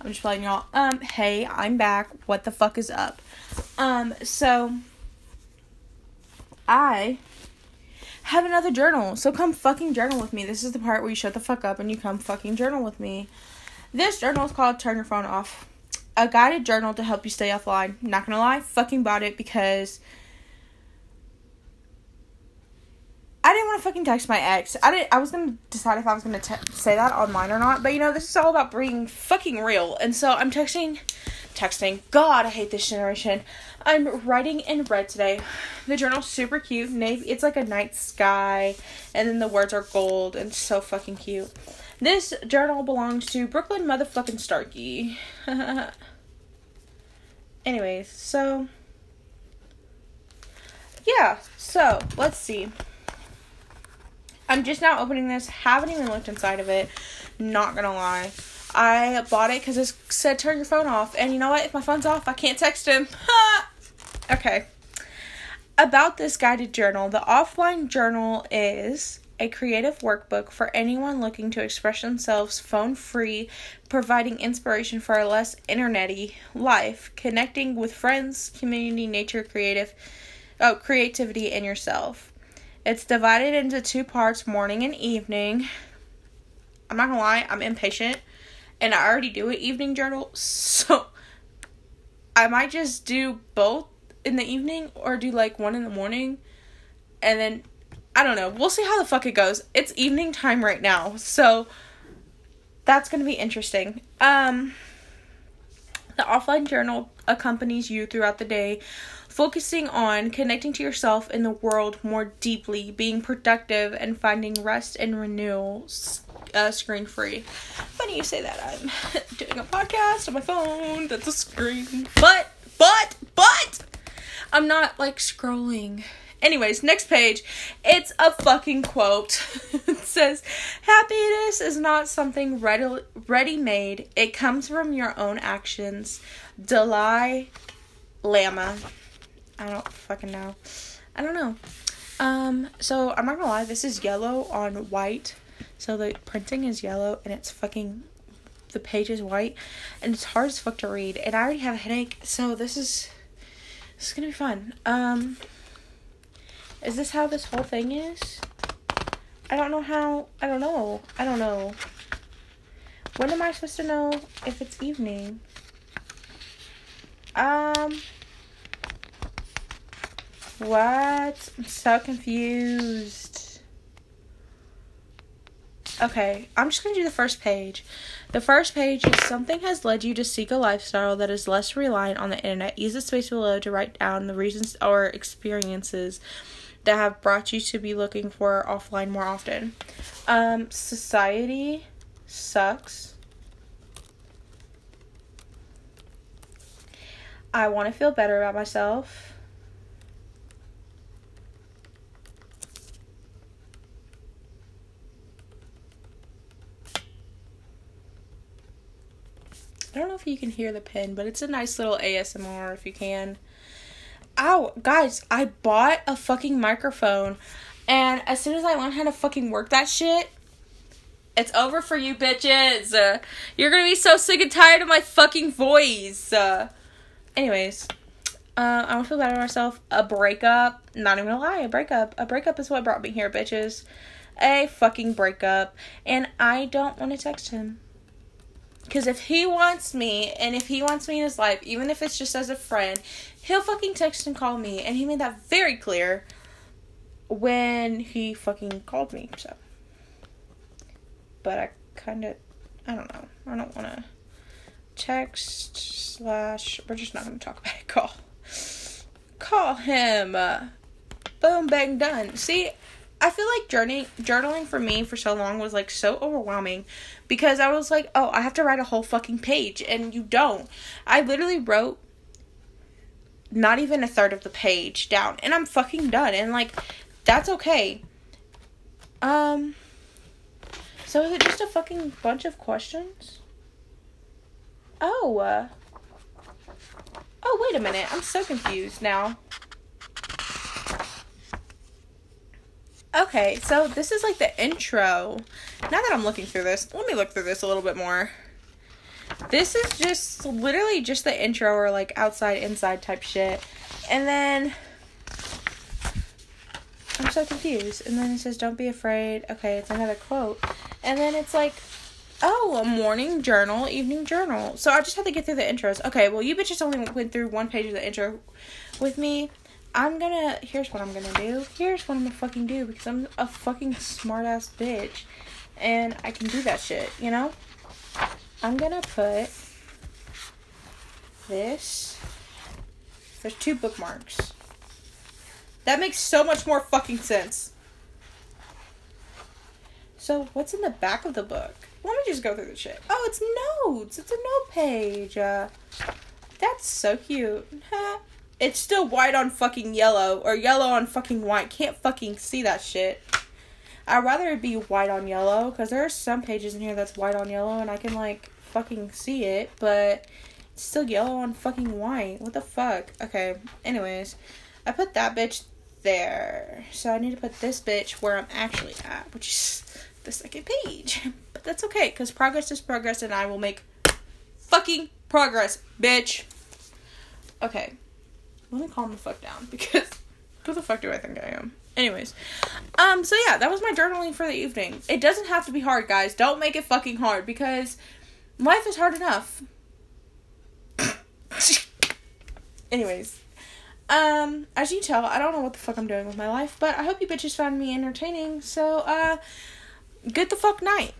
I'm just playing y'all. Um, hey, I'm back. What the fuck is up? Um, so I have another journal. So come fucking journal with me. This is the part where you shut the fuck up and you come fucking journal with me. This journal is called Turn Your Phone Off. A guided journal to help you stay offline. Not gonna lie, fucking bought it because To fucking text my ex. I didn't. I was gonna decide if I was gonna te- say that online or not. But you know, this is all about being fucking real. And so I'm texting, texting. God, I hate this generation. I'm writing in red today. The journal's super cute. Navy. It's like a night sky, and then the words are gold and so fucking cute. This journal belongs to Brooklyn motherfucking Starkey. Anyways, so yeah. So let's see. I'm just now opening this. Haven't even looked inside of it. Not gonna lie. I bought it because it said turn your phone off. And you know what? If my phone's off, I can't text him. okay. About this guided journal, the offline journal is a creative workbook for anyone looking to express themselves phone free, providing inspiration for a less internety life, connecting with friends, community, nature, creative, oh, creativity, and yourself. It's divided into two parts, morning and evening. I'm not gonna lie, I'm impatient, and I already do an evening journal, so I might just do both in the evening or do like one in the morning, and then I don't know. We'll see how the fuck it goes. It's evening time right now, so that's gonna be interesting. Um, the offline journal accompanies you throughout the day focusing on connecting to yourself and the world more deeply, being productive, and finding rest and renewal uh, screen free. Funny you say that. I'm doing a podcast on my phone that's a screen. But, but, but, I'm not like scrolling. Anyways, next page. It's a fucking quote. it says, Happiness is not something ready ready made, it comes from your own actions. Dalai Lama. I don't fucking know. I don't know. Um, so I'm not gonna lie, this is yellow on white. So the printing is yellow and it's fucking the page is white and it's hard as fuck to read. And I already have a headache, so this is this is gonna be fun. Um is this how this whole thing is? I don't know how I don't know. I don't know. When am I supposed to know if it's evening? Um what? I'm so confused. Okay, I'm just gonna do the first page. The first page is something has led you to seek a lifestyle that is less reliant on the internet. Use the space below to write down the reasons or experiences that have brought you to be looking for offline more often. Um, society sucks. I want to feel better about myself. I don't know if you can hear the pin, but it's a nice little ASMR if you can. Ow, guys, I bought a fucking microphone, and as soon as I learn how to fucking work that shit, it's over for you bitches. Uh, you're gonna be so sick and tired of my fucking voice. Uh, anyways, uh, I to feel better about myself. A breakup, not even gonna lie, a breakup. A breakup is what brought me here, bitches. A fucking breakup, and I don't want to text him. Because if he wants me, and if he wants me in his life, even if it's just as a friend, he'll fucking text and call me. And he made that very clear when he fucking called me. So. But I kind of, I don't know. I don't want to text slash, we're just not to talk about it. Call. Call him. Boom, bang, done. See, I feel like journaling journaling for me for so long was like so overwhelming because I was like, "Oh, I have to write a whole fucking page." And you don't. I literally wrote not even a third of the page down and I'm fucking done. And like that's okay. Um so is it just a fucking bunch of questions? Oh, uh Oh, wait a minute. I'm so confused now. Okay, so this is like the intro. Now that I'm looking through this, let me look through this a little bit more. This is just literally just the intro or like outside inside type shit. And then I'm so confused. And then it says don't be afraid. Okay, it's another quote. And then it's like oh, a morning journal, evening journal. So I just had to get through the intros. Okay, well you bitches only went through one page of the intro with me. I'm gonna here's what I'm gonna do. Here's what I'm gonna fucking do because I'm a fucking smart ass bitch. And I can do that shit, you know? I'm gonna put this. There's two bookmarks. That makes so much more fucking sense. So, what's in the back of the book? Let me just go through the shit. Oh, it's notes. It's a note page. Uh, that's so cute. It's still white on fucking yellow or yellow on fucking white. Can't fucking see that shit. I'd rather it be white on yellow because there are some pages in here that's white on yellow and I can like fucking see it, but it's still yellow on fucking white. What the fuck? Okay, anyways, I put that bitch there. So I need to put this bitch where I'm actually at, which is the second page. But that's okay because progress is progress and I will make fucking progress, bitch. Okay, let me calm the fuck down because who the fuck do I think I am? Anyways, um, so yeah, that was my journaling for the evening. It doesn't have to be hard, guys. Don't make it fucking hard because life is hard enough. Anyways, um, as you tell, I don't know what the fuck I'm doing with my life, but I hope you bitches found me entertaining. So, uh, good the fuck night.